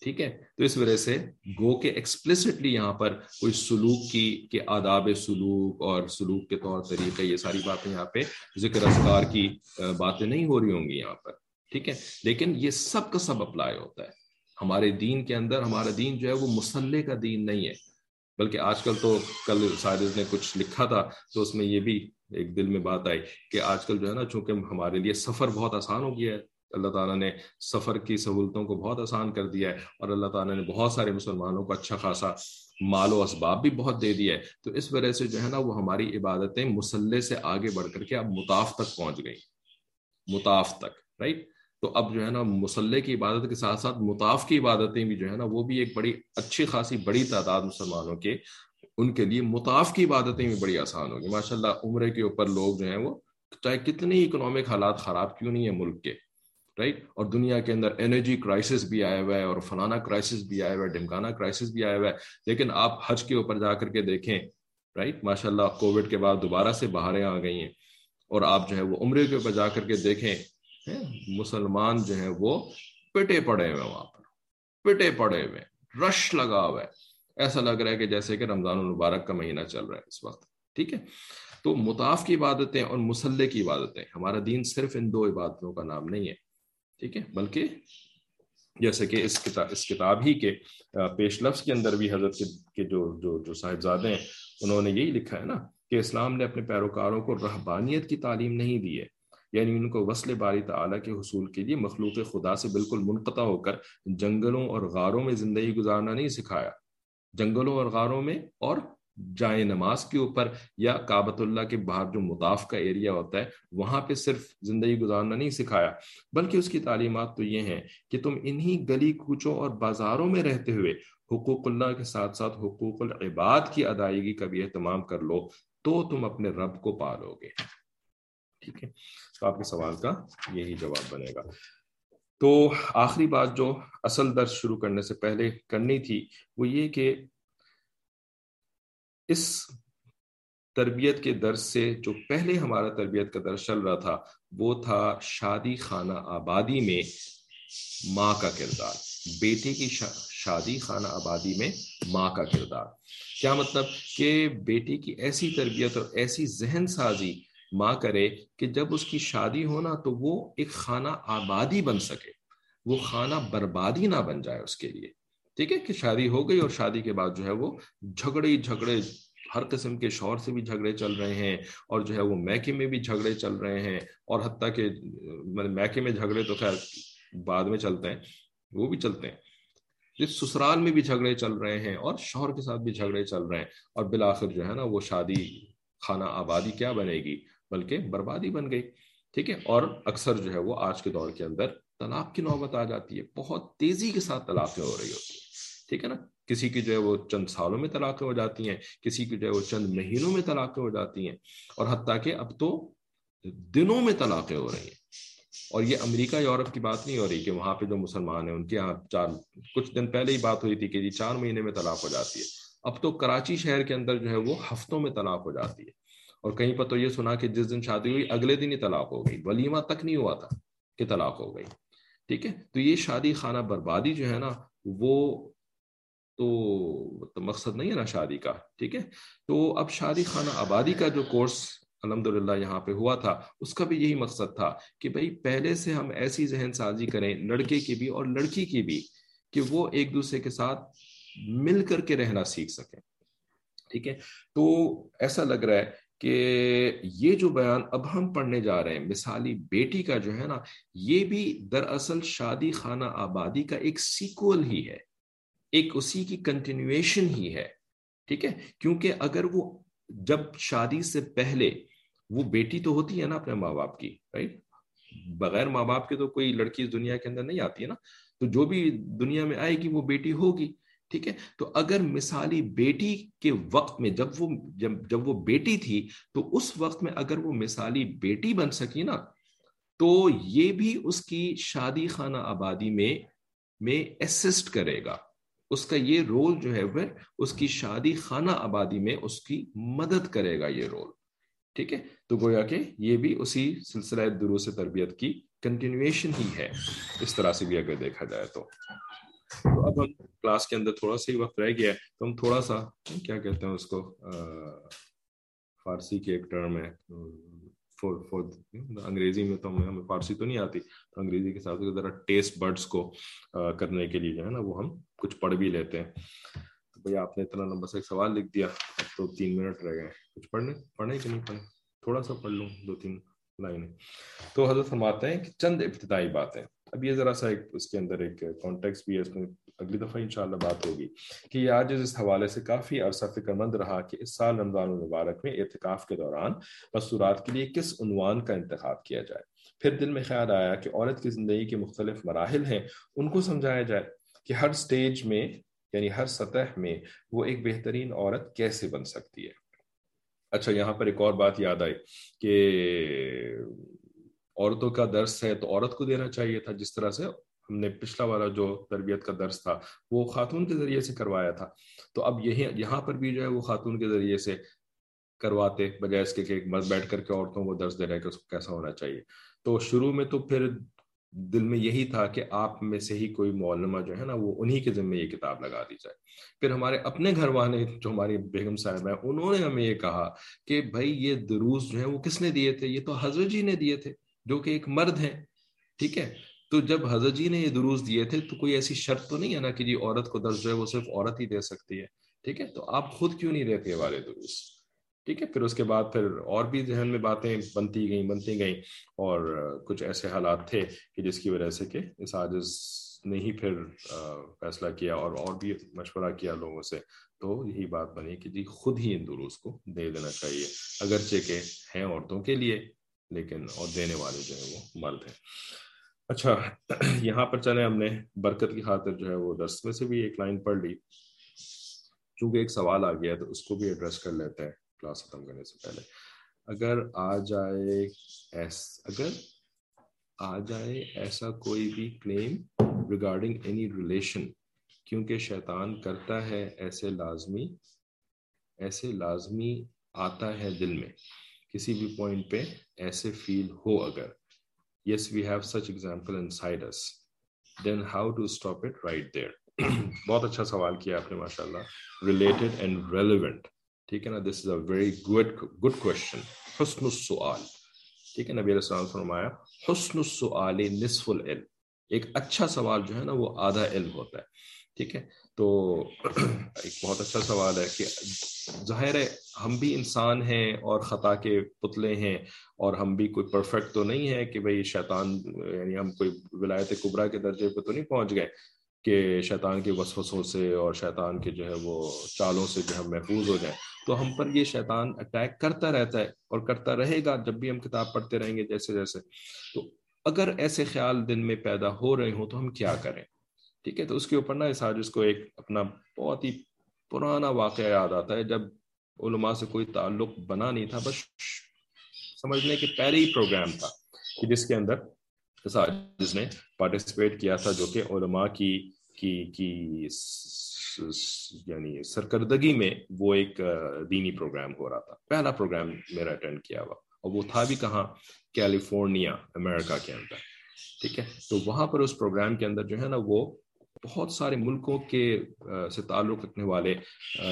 ٹھیک ہے؟ تو اس وجہ سے گو کے ایکسپلسٹلی یہاں پر کوئی سلوک کی کہ آداب سلوک اور سلوک کے طور طریقے، یہ ساری باتیں یہاں پہ ذکر اذکار کی باتیں نہیں ہو رہی ہوں گی یہاں پر۔ ٹھیک ہے؟ لیکن یہ سب کا سب اپلائی ہوتا ہے۔ ہمارے دین کے اندر، ہمارا دین جو ہے وہ مسلح کا دین نہیں ہے۔ بلکہ آج کل تو کل سائرز نے کچھ لکھا تھا تو اس میں یہ بھی ایک دل میں بات آئی کہ آج کل جو ہے نا، چونکہ ہمارے لیے سفر بہت آسان ہو گیا ہے۔ اللہ تعالیٰ نے سفر کی سہولتوں کو بہت آسان کر دیا ہے اور اللہ تعالیٰ نے بہت سارے مسلمانوں کو اچھا خاصا مال و اسباب بھی بہت دے دیا ہے۔ تو اس وجہ سے جو ہے نا، وہ ہماری عبادتیں مسلح سے آگے بڑھ کر کے اب مطاف تک پہنچ گئی مطاف تک رائٹ تو اب جو ہے نا مسلح کی عبادت کے ساتھ ساتھ مطاف کی عبادتیں بھی جو ہے نا وہ بھی ایک بڑی اچھی خاصی بڑی تعداد مسلمانوں کے ان کے لیے مطاف کی عبادتیں بھی بڑی آسان ہوگی ماشاء اللہ عمرے کے اوپر لوگ جو ہیں وہ چاہے کتنی اکنامک حالات خراب کیوں نہیں ہے ملک کے رائٹ اور دنیا کے اندر انرجی کرائسس بھی آیا ہوا ہے اور فلانا کرائسس بھی آیا ہوا ہے ڈمکانا کرائسس بھی آیا ہوا ہے۔ لیکن آپ حج کے اوپر جا کر کے دیکھیں رائٹ ماشاء اللہ کووڈ کے بعد دوبارہ سے باہریں آ گئی ہیں۔ اور آپ جو ہے وہ عمرے کے اوپر جا کر کے دیکھیں مسلمان جو ہیں وہ پٹے پڑے ہوئے وہاں پر، پٹے پڑے ہوئے رش لگا ہوا ہے۔ ایسا لگ رہا ہے کہ جیسے کہ رمضان المبارک کا مہینہ چل رہا ہے اس وقت، ٹھیک ہے؟ تو مطاف کی عبادتیں اور مسلح کی عبادتیں، ہمارا دین صرف ان دو عبادتوں کا نام نہیں ہے، ٹھیک ہے؟ بلکہ جیسے کہ اس کتاب اس کتاب ہی کے پیش لفظ کے اندر بھی حضرت کے جو جو جو صاحبزادے ہیں، انہوں نے یہی لکھا ہے نا کہ اسلام نے اپنے پیروکاروں کو رہبانیت کی تعلیم نہیں دی ہے۔ یعنی ان کو وصل باری تعالیٰ کے حصول کے لیے مخلوق خدا سے بالکل منقطع ہو کر جنگلوں اور غاروں میں زندگی گزارنا نہیں سکھایا۔ جنگلوں اور غاروں میں اور جائے نماز کے اوپر یا کابت اللہ کے باہر جو مطاف کا ایریا ہوتا ہے، وہاں پہ صرف زندگی گزارنا نہیں سکھایا۔ بلکہ اس کی تعلیمات تو یہ ہیں کہ تم انہی گلی کوچوں اور بازاروں میں رہتے ہوئے حقوق اللہ کے ساتھ ساتھ حقوق العباد کی ادائیگی کا بھی اہتمام کر لو، تو تم اپنے رب کو پالو گے۔ ٹھیک ہے تو آپ کے سوال کا یہی جواب بنے گا۔ تو آخری بات جو اصل درس شروع کرنے سے پہلے کرنی تھی، وہ یہ کہ اس تربیت کے درس سے جو پہلے ہمارا تربیت کا درس چل رہا تھا، وہ تھا شادی خانہ آبادی میں ماں کا کردار۔ بیٹے کی شادی خانہ آبادی میں ماں کا کردار۔ کیا مطلب کہ بیٹی کی ایسی تربیت اور ایسی ذہن سازی ماں کرے کہ جب اس کی شادی ہونا تو وہ ایک خانہ آبادی بن سکے، وہ خانہ بربادی نہ بن جائے اس کے لیے۔ ٹھیک ہے کہ شادی ہو گئی اور شادی کے بعد جو ہے وہ جھگڑے جھگڑے، ہر قسم کے شور سے بھی جھگڑے چل رہے ہیں اور جو ہے وہ میکے میں بھی جھگڑے چل رہے ہیں اور حتیٰ کہ میکے میں جھگڑے تو خیر بعد میں چلتے ہیں، وہ بھی چلتے ہیں۔ جس سسرال میں بھی جھگڑے چل رہے ہیں اور شوہر کے ساتھ بھی جھگڑے چل رہے ہیں اور بالآخر جو ہے نا وہ شادی خانہ آبادی کیا بنے گی؟ بلکہ بربادی بن گئی۔ ٹھیک ہے؟ اور اکثر جو ہے وہ آج کے دور کے اندر طلاق کی نوبت آ جاتی ہے۔ بہت تیزی کے ساتھ طلاقیں ہو رہی ہوتی ہیں ٹھیک ہے نا؟ کسی کی جو ہے وہ چند سالوں میں طلاقیں ہو جاتی ہیں، کسی کی جو ہے وہ چند مہینوں میں طلاقیں ہو جاتی ہیں۔ اور حتیٰ کہ اب تو دنوں میں طلاقیں ہو رہی ہیں۔ اور یہ امریکہ، یورپ کی بات نہیں ہو رہی کہ وہاں پہ جو مسلمان ہیں، ان کے یہاں چار، کچھ دن پہلے ہی بات ہوئی تھی کہ جی چار مہینے میں طلاق ہو جاتی ہے۔ اب تو کراچی شہر کے اندر جو ہے وہ ہفتوں میں طلاق ہو جاتی ہے۔ اور کہیں پر تو یہ سنا کہ جس دن شادی ہوئی، اگلے دن ہی طلاق ہو گئی۔ ولیمہ تک نہیں ہوا تھا کہ طلاق ہو گئی۔ ٹھیک ہے؟ تو یہ شادی خانہ بربادی جو ہے نا، وہ تو مقصد نہیں ہے نا شادی کا۔ ٹھیک ہے؟ تو اب شادی خانہ آبادی کا جو کورس الحمد للہ یہاں پہ ہوا تھا، اس کا بھی یہی مقصد تھا کہ بھائی، پہلے سے ہم ایسی ذہن سازی کریں لڑکے کی بھی اور لڑکی کی بھی کہ وہ ایک دوسرے کے ساتھ مل کر کے رہنا سیکھ سکیں۔ ٹھیک ہے؟ تو ایسا لگ رہا ہے کہ یہ جو بیان اب ہم پڑھنے جا رہے ہیں، مثالی بیٹی کا جو ہے نا، یہ بھی دراصل شادی خانہ آبادی کا ایک سیکول ہی ہے۔ ایک اسی کی کنٹینیویشن ہی ہے۔ ٹھیک ہے؟ کیونکہ اگر وہ جب شادی سے پہلے وہ بیٹی تو ہوتی ہے نا اپنے ماں باپ کی رائٹ بغیر ماں باپ کے تو کوئی لڑکی اس دنیا کے اندر نہیں آتی ہے نا۔ تو جو بھی دنیا میں آئے گی وہ بیٹی ہوگی۔ ٹھیک ہے؟ تو اگر مثالی بیٹی کے وقت میں جب وہ جب جب وہ بیٹی تھی، تو اس وقت میں اگر وہ مثالی بیٹی بن سکی نا، تو یہ بھی اس کی شادی خانہ آبادی میں میں اسسٹ کرے گا۔ اس کا یہ رول جو ہے، وہ اس کی شادی خانہ آبادی میں اس کی مدد کرے گا یہ رول ٹھیک ہے؟ تو گویا کہ یہ بھی اسی سلسلہ دروس تربیت کی کنٹینویشن ہی ہے۔ اس طرح سے بھی اگر دیکھا جائے تو۔ تو اب ہم کلاس کے اندر تھوڑا سا ہی وقت رہ گیا ہے، تو ہم تھوڑا سا کیا کہتے ہیں اس کو فارسی کی ایک ٹرم ہے فور فور انگریزی میں تو ہمیں فارسی تو نہیں آتی، تو انگریزی کے ساتھ ذرا ٹیسٹ برڈس کو کرنے کے لیے جو ہے نا، وہ ہم کچھ پڑھ بھی لیتے ہیں۔ تو بھائی آپ نے اتنا لمبا سا ایک سوال لکھ دیا، اب تو تین منٹ رہ گئے کچھ پڑھنے پڑھنے کہ نہیں پڑھنے تھوڑا سا پڑھ لوں، دو تین لائنیں۔ تو حضرت فرماتے ہیں کہ چند ابتدائی باتیں۔ اب یہ ذرا سا ایک اس کے اندر ایک کانٹیکس بھی ہے، اس میں اگلی دفعہ انشاءاللہ بات ہوگی کہ یہ آج اس حوالے سے کافی عرصہ فکر مند رہا کہ اس سال رمضان المبارک میں اعتکاف کے دوران مستورات کے لیے کس عنوان کا انتخاب کیا جائے۔ پھر دل میں خیال آیا کہ عورت کی زندگی کے مختلف مراحل ہیں، ان کو سمجھایا جائے کہ ہر سٹیج میں یعنی ہر سطح میں وہ ایک بہترین عورت کیسے بن سکتی ہے۔ اچھا یہاں پر ایک اور بات یاد آئی کہ عورتوں کا درس ہے تو عورت کو دینا چاہیے تھا جس طرح سے ہم نے پچھلا والا جو تربیت کا درس تھا وہ خاتون کے ذریعے سے کروایا تھا۔ تو اب یہی یہاں پر بھی جو ہے وہ خاتون کے ذریعے سے کرواتے بجائے اس کے کہ ایک مرد بیٹھ کر کے عورتوں کو درس دے رہے کہ اس کو کیسا ہونا چاہیے۔ تو شروع میں تو پھر دل میں یہی تھا کہ آپ میں سے ہی کوئی معلمہ جو ہے نا وہ انہی کے ذمہ یہ کتاب لگا دی جائے۔ پھر ہمارے اپنے گھر والے جو ہماری بیگم صاحب ہیں انہوں نے ہمیں یہ کہا کہ بھائی یہ دروس جو ہیں وہ کس نے دیے تھے؟ یہ تو حضرت جی نے دیے تھے۔ جو کہ ایک مرد ہیں، ٹھیک ہے؟ تو جب حضرت جی نے یہ دروس دیے تھے، تو کوئی ایسی شرط تو نہیں ہے نا کہ جی عورت کو درس جو ہے وہ صرف عورت ہی دے سکتی ہے، ٹھیک ہے؟ تو آپ خود کیوں نہیں دیتے والے دروس؟ ٹھیک ہے؟ پھر اس کے بعد پھر اور بھی ذہن میں باتیں بنتی گئیں بنتی گئیں، اور کچھ ایسے حالات تھے کہ جس کی وجہ سے کہ اس عاجز نے ہی پھر فیصلہ کیا اور اور بھی مشورہ کیا لوگوں سے۔ تو یہی بات بنی کہ جی خود ہی ان دروس کو دے دینا چاہیے، اگرچہ کہ ہیں عورتوں کے لیے۔ لیکن، اور دینے والے جو ہیں وہ مرد ہیں۔ اچھا یہاں پر چلے ہم نے۔ برکت کی خاطر جو ہے وہ درس میں سے بھی ایک لائن پڑھ لی۔ چونکہ ایک سوال آ گیا تو اس کو بھی ایڈریس کر لیتے ہیں کلاس ختم کرنے سے پہلے۔ اگر آ جائے ایس، اگر آ جائے ایسا کوئی بھی کلیم ریگارڈنگ اینی ریلیشن کیونکہ شیطان کرتا ہے، ایسے لازمی ایسے لازمی آتا ہے دل میں۔ کسی بھی پوائنٹ پہ ایسے فیل ہو اگر۔ Yes we have such example in sides then how to stop it right there بہت اچھا سوال کیا آپ نے ماشاء اللہ ریلیٹڈ اینڈ ریلیونٹ ٹھیک ہے نا؟ This is a very good good question حسن السؤال۔ ٹھیک ہے، نبی علیہ السلام فرمایا، حسن السؤال نصف العلم۔ ایک اچھا سوال جو ہے نا، وہ آدھا علم ہوتا ہے۔ ٹھیک ہے؟ تو ایک بہت اچھا سوال ہے کہ ظاہر ہے ہم بھی انسان ہیں اور خطا کے پتلے ہیں اور ہم بھی کوئی پرفیکٹ تو نہیں ہے کہ بھائی شیطان یعنی ہم کوئی ولایت کبرا کے درجے پہ تو نہیں پہنچ گئے کہ شیطان کے وسوسوں سے اور شیطان کے جو ہے وہ چالوں سے جو ہے محفوظ ہو جائیں۔ تو ہم پر یہ شیطان اٹیک کرتا رہتا ہے اور کرتا رہے گا جب بھی ہم کتاب پڑھتے رہیں گے جیسے جیسے۔ تو اگر ایسے خیال دن میں پیدا ہو رہے ہوں تو ہم کیا کریں؟ ٹھیک ہے، تو اس کے اوپر نا اس آج اس کو ایک اپنا بہت ہی پرانا واقعہ یاد آتا ہے۔ جب علماء سے کوئی تعلق بنا نہیں تھا، بس سمجھنے کے پہلے ہی پروگرام تھا کہ جس کے اندر جس نے پارٹیسپیٹ کیا تھا، جو کہ علماء کی کی کی یعنی سرکردگی میں وہ ایک دینی پروگرام ہو رہا تھا۔ پہلا پروگرام میرا اٹینڈ کیا ہوا۔ اور وہ تھا بھی کہاں؟ کیلیفورنیا، امریکہ کے اندر۔ ٹھیک ہے، تو وہاں پر اس پروگرام کے اندر جو ہے نا وہ بہت سارے ملکوں کے سے تعلق رکھنے والے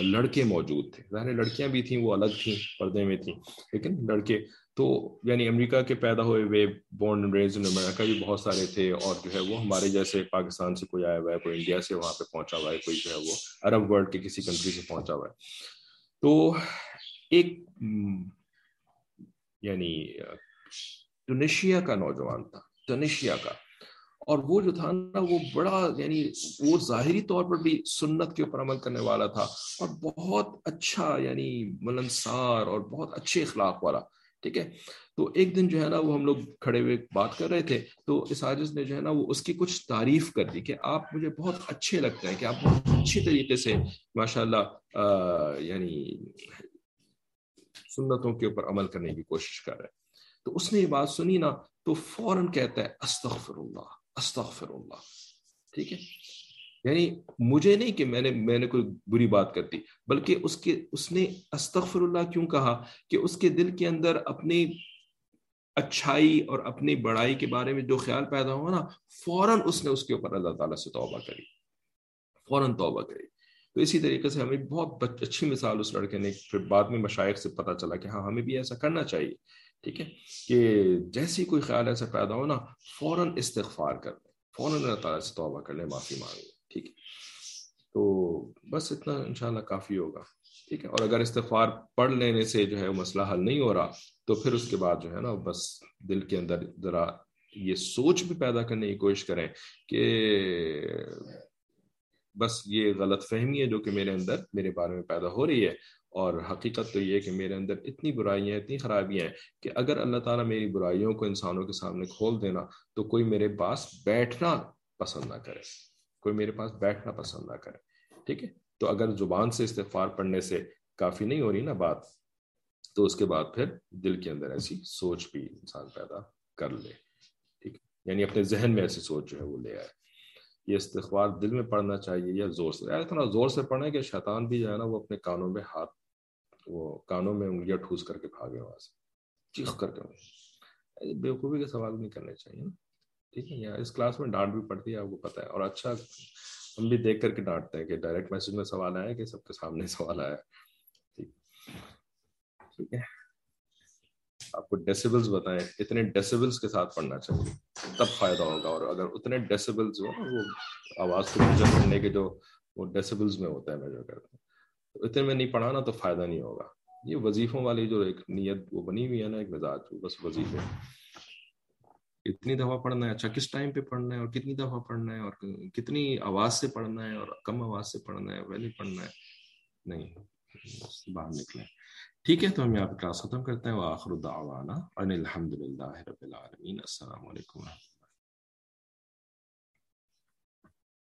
لڑکے موجود تھے۔ ظاہر لڑکیاں بھی تھیں، وہ الگ تھیں، پردے میں تھیں۔ لیکن لڑکے، تو یعنی امریکہ کے پیدا ہوئے ہوئے بورن ریز ان امریکہ بھی بہت سارے تھے اور جو ہے وہ ہمارے جیسے پاکستان سے کوئی آیا ہوا ہے، کوئی انڈیا سے وہاں پہ پہنچا ہوا ہے، کوئی جو ہے وہ عرب ورلڈ کے کسی کنٹری سے پہنچا ہوا ہے۔ تو ایک یعنی ٹونیشیا کا نوجوان تھا ٹونیشیا کا۔ اور وہ جو تھا نا، وہ بڑا یعنی وہ ظاہری طور پر بھی سنت کے اوپر عمل کرنے والا تھا اور بہت اچھا یعنی ملنسار اور بہت اچھے اخلاق والا، ٹھیک ہے؟ تو ایک دن جو ہے نا، وہ ہم لوگ کھڑے ہوئے بات کر رہے تھے، تو اس عاجز نے جو ہے نا، وہ اس کی کچھ تعریف کر دی کہ آپ مجھے بہت اچھے لگتے ہیں، کہ آپ بہت اچھی طریقے سے ماشاء اللہ یعنی سنتوں کے اوپر عمل کرنے کی کوشش کر رہے ہیں۔ تو اس نے یہ بات سنی نا، تو فوراً کہتا ہے، استغفر اللہ۔ استغفر اللہ ٹھیک ہے؟ یعنی مجھے نہیں کہ میں نے میں نے کوئی بری بات کر دی، بلکہ اس کے، اس نے استغفر اللہ کیوں کہا کہ اس کے دل کے اندر اپنی اچھائی اور اپنی بڑائی کے بارے میں جو خیال پیدا ہوا نا، فوراً اس نے اس کے اوپر اللہ تعالیٰ سے توبہ کری۔ فوراً توبہ کری۔ تو اسی طریقے سے ہمیں بہت اچھی مثال اس لڑکے نے پھر بعد میں مشائق سے پتہ چلا کہ ہاں ہمیں بھی ایسا کرنا چاہیے۔ ٹھیک ہے، کہ جیسی کوئی خیال ایسا پیدا ہو نا، فوراً استغفار کر لیں، فوراً اللہ تعالیٰ سے توبہ کر لیں، معافی مانگ لیں، ٹھیک ہے۔ تو بس اتنا انشاءاللہ کافی ہوگا، ٹھیک ہے۔ اور اگر استغفار پڑھ لینے سے جو ہے مسئلہ حل نہیں ہو رہا، تو پھر اس کے بعد جو ہے نا، بس دل کے اندر ذرا یہ سوچ بھی پیدا کرنے کی کوشش کریں کہ بس یہ غلط فہمی ہے جو کہ میرے اندر، میرے بارے میں پیدا ہو رہی ہے۔ اور حقیقت تو یہ کہ میرے اندر اتنی برائیاں، اتنی خرابیاں ہیں کہ اگر اللہ تعالیٰ میری برائیوں کو انسانوں کے سامنے کھول دینا تو کوئی میرے پاس بیٹھنا پسند نہ کرے۔ کوئی میرے پاس بیٹھنا پسند نہ کرے۔ ٹھیک ہے؟ تو اگر زبان سے استغفار پڑھنے سے کافی نہیں ہو رہی نا بات، تو اس کے بعد پھر دل کے اندر ایسی سوچ بھی انسان پیدا کر لے۔ ٹھیک ہے؟ یعنی اپنے ذہن میں ایسی سوچ جو ہے وہ لے آئے۔ یہ استغفار دل میں پڑھنا چاہیے یا زور سے۔ اتنا زور سے پڑھنا کہ شیطان بھی جو ہے نا وہ اپنے کانوں میں ہاتھ وہ کانوں میں انگلیاں ٹھوس کر کے بھاگے وہاں سے۔ چیخ کر کے بےوقوفی کے سوال نہیں کرنے چاہیے نا۔ ٹھیک ہے یا اس کلاس میں ڈانٹ بھی پڑتی ہے آپ کو پتہ ہے۔ اور اچھا ہم بھی دیکھ کر کے ڈانٹتے ہیں کہ ڈائریکٹ میسج میں سوال آیا کہ سب کے سامنے سوال آیا۔ ٹھیک۔ ہے۔ آپ کو ڈیسیبلز بتائیں اتنے ڈیسیبلز کے ساتھ پڑھنا چاہیے تب فائدہ ہوگا۔ اور اگر اتنے ڈیسیبلز ہو وہ آواز کو میجر کرنے کے جو وہ ڈیسیبلز میں ہوتا ہے میجر کرتے ہیں۔ اتنے میں نہیں پڑھانا تو فائدہ نہیں ہوگا۔ یہ وظیفوں والی جو ایک نیت وہ بنی ہوئی ہے نا، ایک مزاج، وہ بس وظیفے۔ کتنی دفعہ پڑھنا ہے اچھا کس ٹائم پہ پڑھنا ہے اور کتنی دفعہ پڑھنا ہے اور کتنی آواز سے پڑھنا ہے اور کم آواز سے پڑھنا ہے ویلی پڑھنا ہے۔ نہیں باہر نکلیں ٹھیک ہے، تو ہم یہاں پہ کلاس ختم کرتے ہیں۔ وآخر دعوانا ان الحمد للہ رب العالمین۔ السلام علیکم۔